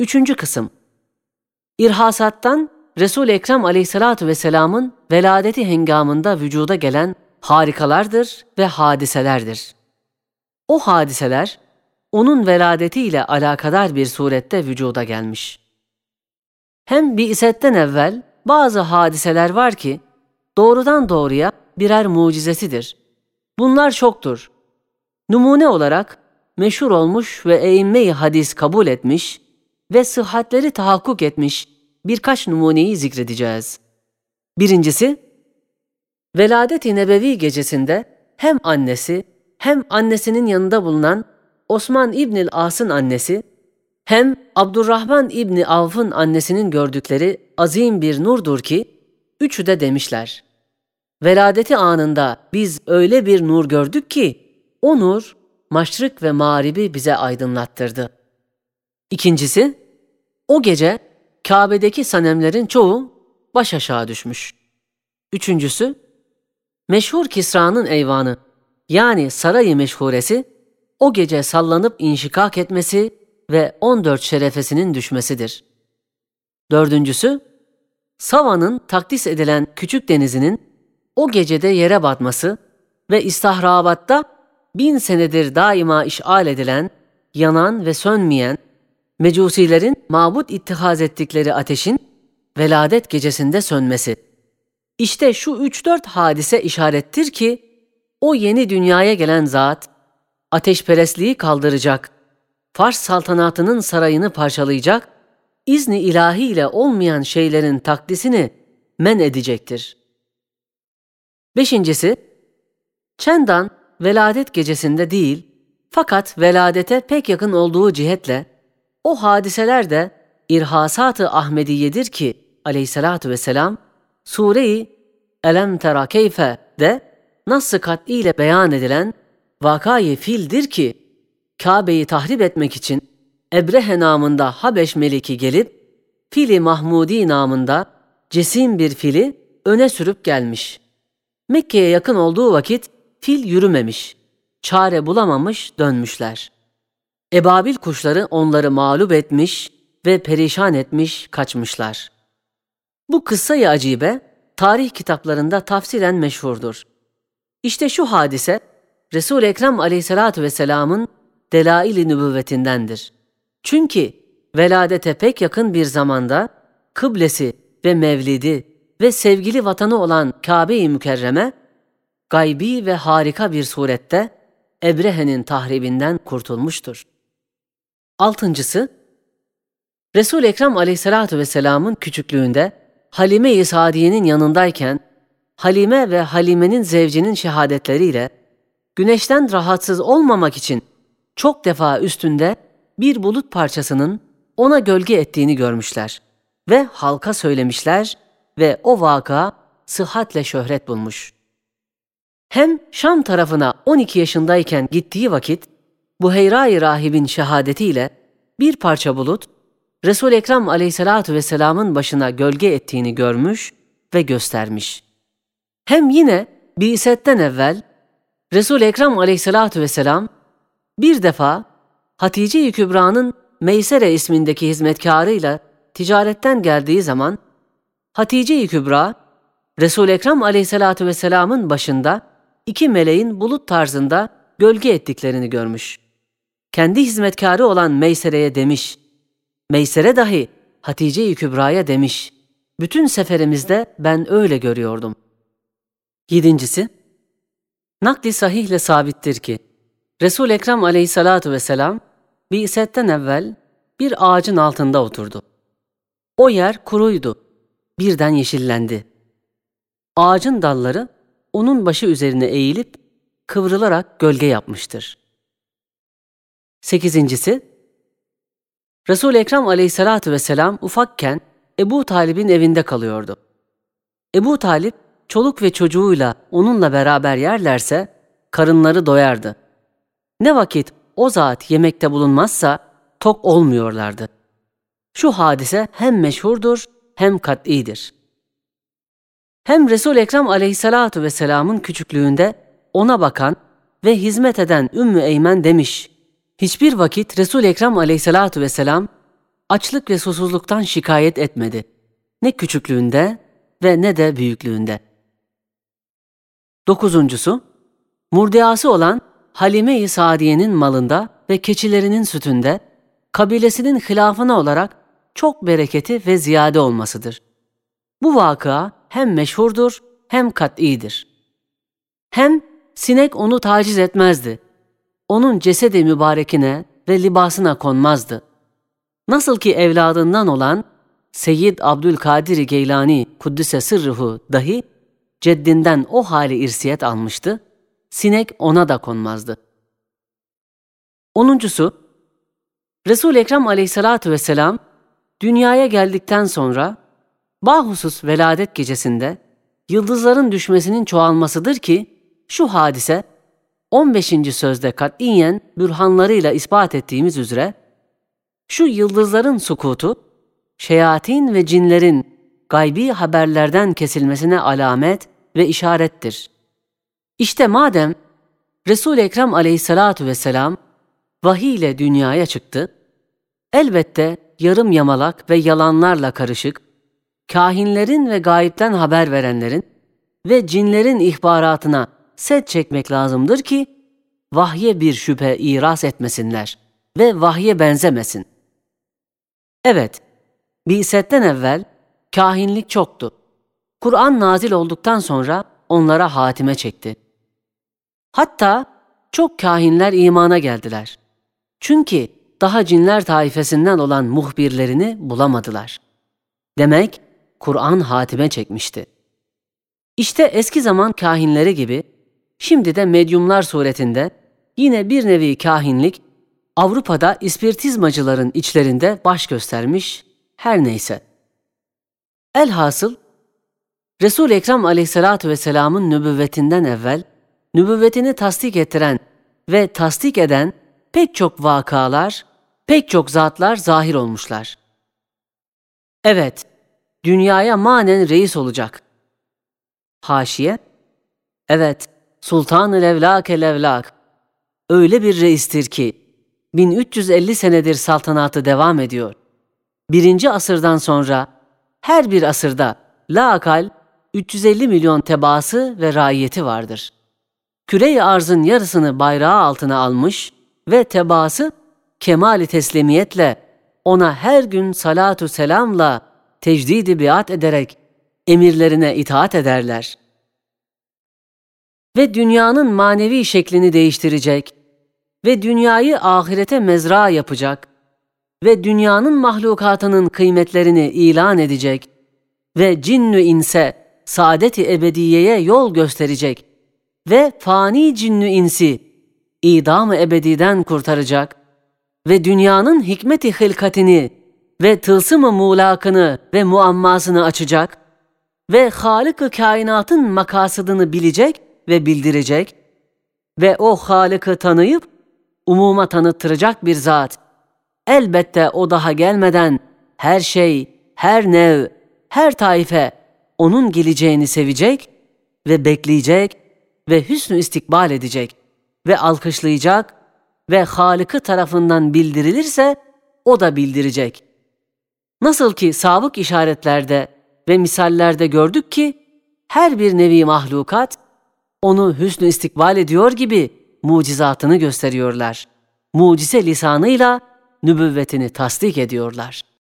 Üçüncü kısım İrhasattan Resul-i Ekrem aleyhissalatu vesselamın veladeti hengamında vücuda gelen harikalardır ve hadiselerdir. O hadiseler, onun veladetiyle alakadar bir surette vücuda gelmiş. Hem bir isetten evvel bazı hadiseler var ki, doğrudan doğruya birer mucizesidir. Bunlar çoktur. Numune olarak meşhur olmuş ve eğinmeyi hadis kabul etmiş ve sıhhatleri tahakkuk etmiş birkaç numuneyi zikredeceğiz. Birincisi, Veladet-i Nebevi gecesinde hem annesi hem annesinin yanında bulunan Osman İbnül As'ın annesi hem Abdurrahman İbni Avf'ın annesinin gördükleri azim bir nurdur ki üçü de demişler. Veladeti anında biz öyle bir nur gördük ki o nur maşrık ve mağribi bize aydınlattırdı. İkincisi, o gece Kabe'deki sanemlerin çoğu baş aşağı düşmüş. Üçüncüsü, meşhur Kisra'nın eyvanı yani sarayı meşhuresi o gece sallanıp inşikak etmesi ve 14 şerefesinin düşmesidir. Dördüncüsü, Sava'nın takdis edilen küçük denizinin o gecede yere batması ve istahrabatta bin senedir daima işgal edilen, yanan ve sönmeyen, mecusilerin mabut ittihaz ettikleri ateşin veladet gecesinde sönmesi. İşte şu üç dört hadise işarettir ki, o yeni dünyaya gelen zat, ateşperestliği kaldıracak, Fars saltanatının sarayını parçalayacak, izni ilahi ile olmayan şeylerin takdisini men edecektir. Beşincisi, Çendan veladet gecesinde değil, fakat veladete pek yakın olduğu cihetle, o hadiseler de irhasat-ı Ahmediyedir ki aleyhissalatu vesselam, Sure-i Elem tera keyfe de nasıl kat'i ile beyan edilen vakayı fildir ki Kabe'yi tahrip etmek için Ebrehe namında Habeş meliki gelip Fili Mahmudi namında cesim bir fili öne sürüp gelmiş. Mekke'ye yakın olduğu vakit fil yürümemiş, çare bulamamış dönmüşler. Ebabil kuşları onları mağlup etmiş ve perişan etmiş kaçmışlar. Bu kıssayı acibe tarih kitaplarında tafsiren meşhurdur. İşte şu hadise Resul-i Ekrem aleyhissalatu vesselamın delail-i nübüvvetindendir. Çünkü veladete pek yakın bir zamanda kıblesi ve mevlidi ve sevgili vatanı olan Kabe-i Mükerreme, gaybi ve harika bir surette Ebrehe'nin tahribinden kurtulmuştur. Altıncısı, Resul-i Ekrem aleyhissalatu vesselamın küçüklüğünde Halime-i Sadiye'nin yanındayken Halime ve Halime'nin zevcinin şehadetleriyle güneşten rahatsız olmamak için çok defa üstünde bir bulut parçasının ona gölge ettiğini görmüşler ve halka söylemişler ve o vaka sıhhatle şöhret bulmuş. Hem Şam tarafına 12 yaşındayken gittiği vakit Buheyra-i Rahib'in şehadetiyle bir parça bulut Resul Ekrem Aleyhissalatu vesselam'ın başına gölge ettiğini görmüş ve göstermiş. Hem yine Bi'setten evvel Resul Ekrem Aleyhissalatu vesselam bir defa Hatice-i Kübra'nın Meysere ismindeki hizmetkarıyla ticaretten geldiği zaman Hatice-i Kübra Resul Ekrem Aleyhissalatu vesselam'ın başında iki meleğin bulut tarzında gölge ettiklerini görmüş. Kendi hizmetkarı olan Meysere'ye demiş. Meysere dahi Hatice-i Kübra'ya demiş. Bütün seferimizde ben öyle görüyordum. Yedincisi, nakli sahihle sabittir ki, Resul Ekrem aleyhissalatu vesselam, Bi'setten evvel bir ağacın altında oturdu. O yer kuruydu, birden yeşillendi. Ağacın dalları onun başı üzerine eğilip kıvrılarak gölge yapmıştır. Sekizincisi, Resul Ekrem Aleyhissalatu vesselam ufakken Ebu Talib'in evinde kalıyordu. Ebu Talip çoluk ve çocuğuyla onunla beraber yerlerse karınları doyardı. Ne vakit o zat yemekte bulunmazsa tok olmuyorlardı. Şu hadise hem meşhurdur hem kat'idir. Hem Resul Ekrem Aleyhissalatu vesselam'ın küçüklüğünde ona bakan ve hizmet eden Ümmü Eymen demiş: Hiçbir vakit Resul Ekrem Aleyhissalatu vesselam açlık ve susuzluktan şikayet etmedi. Ne küçüklüğünde ve ne de büyüklüğünde. Dokuzuncusu, murdiası olan Halime-i Sadiye'nin malında ve keçilerinin sütünde kabilesinin hilafına olarak çok bereketi ve ziyade olmasıdır. Bu vakıa hem meşhurdur hem kat'idir. Hem sinek onu taciz etmezdi. Onun cesedi mübarekine ve libasına konmazdı. Nasıl ki evladından olan Seyyid Abdülkadir Geylani Kuddüse Sırrıhu dahi ceddinden o hali irsiyet almıştı, sinek ona da konmazdı. Onuncusu, Resul-i Ekrem aleyhissalatu vesselam dünyaya geldikten sonra bahusus veladet gecesinde yıldızların düşmesinin çoğalmasıdır ki şu hadise 15. sözde katiyen bürhanlarıyla ispat ettiğimiz üzere şu yıldızların sukutu şeyatin ve cinlerin gaybi haberlerden kesilmesine alamet ve işarettir. İşte madem Resul-i Ekrem aleyhissalatu vesselam vahiy ile dünyaya çıktı, elbette yarım yamalak ve yalanlarla karışık, kahinlerin ve gayipten haber verenlerin ve cinlerin ihbaratına set çekmek lazımdır ki, vahye bir şüphe iras etmesinler ve vahye benzemesin. Evet, Bi'setten evvel kahinlik çoktu. Kur'an nazil olduktan sonra onlara hatime çekti. Hatta çok kahinler imana geldiler. Çünkü daha cinler taifesinden olan muhbirlerini bulamadılar. Demek Kur'an hatime çekmişti. İşte eski zaman kahinleri gibi, şimdi de medyumlar suretinde yine bir nevi kahinlik Avrupa'da ispiritizmacıların içlerinde baş göstermiş, her neyse. Elhasıl, Resul-i Ekrem aleyhissalatu vesselamın nübüvvetinden evvel, nübüvvetini tasdik ettiren ve tasdik eden pek çok vakalar, pek çok zatlar zahir olmuşlar. Evet, dünyaya manen reis olacak. Haşiye, evet, Sultan-ı Levlak-e Levlak, öyle bir reistir ki, 1350 senedir saltanatı devam ediyor. Birinci asırdan sonra, her bir asırda la akal 350 milyon tebaası ve raiyeti vardır. Küre-i arzın yarısını bayrağı altına almış ve tebaası kemali teslimiyetle ona her gün salatu selamla tecdidi biat ederek emirlerine itaat ederler. Ve dünyanın manevi şeklini değiştirecek ve dünyayı ahirete mezra yapacak ve dünyanın mahlukatının kıymetlerini ilan edecek ve cinnü inse saadeti ebediyeye yol gösterecek ve fani cinnü insi idam-ı ebediden kurtaracak ve dünyanın hikmeti hilkatini ve tılsım-ı muğlakını ve muammasını açacak ve Halık-ı kainatın makasıdını bilecek ve bildirecek ve o Halık'ı tanıyıp umuma tanıttıracak bir zat. Elbette o daha gelmeden her şey, her nev, her taife onun geleceğini sevecek ve bekleyecek ve hüsnü istikbal edecek ve alkışlayacak ve Halık'ı tarafından bildirilirse o da bildirecek. Nasıl ki sabık işaretlerde ve misallerde gördük ki her bir nevi mahlukat onu hüsnü istikbal ediyor gibi mucizatını gösteriyorlar. Mucize lisanıyla nübüvvetini tasdik ediyorlar.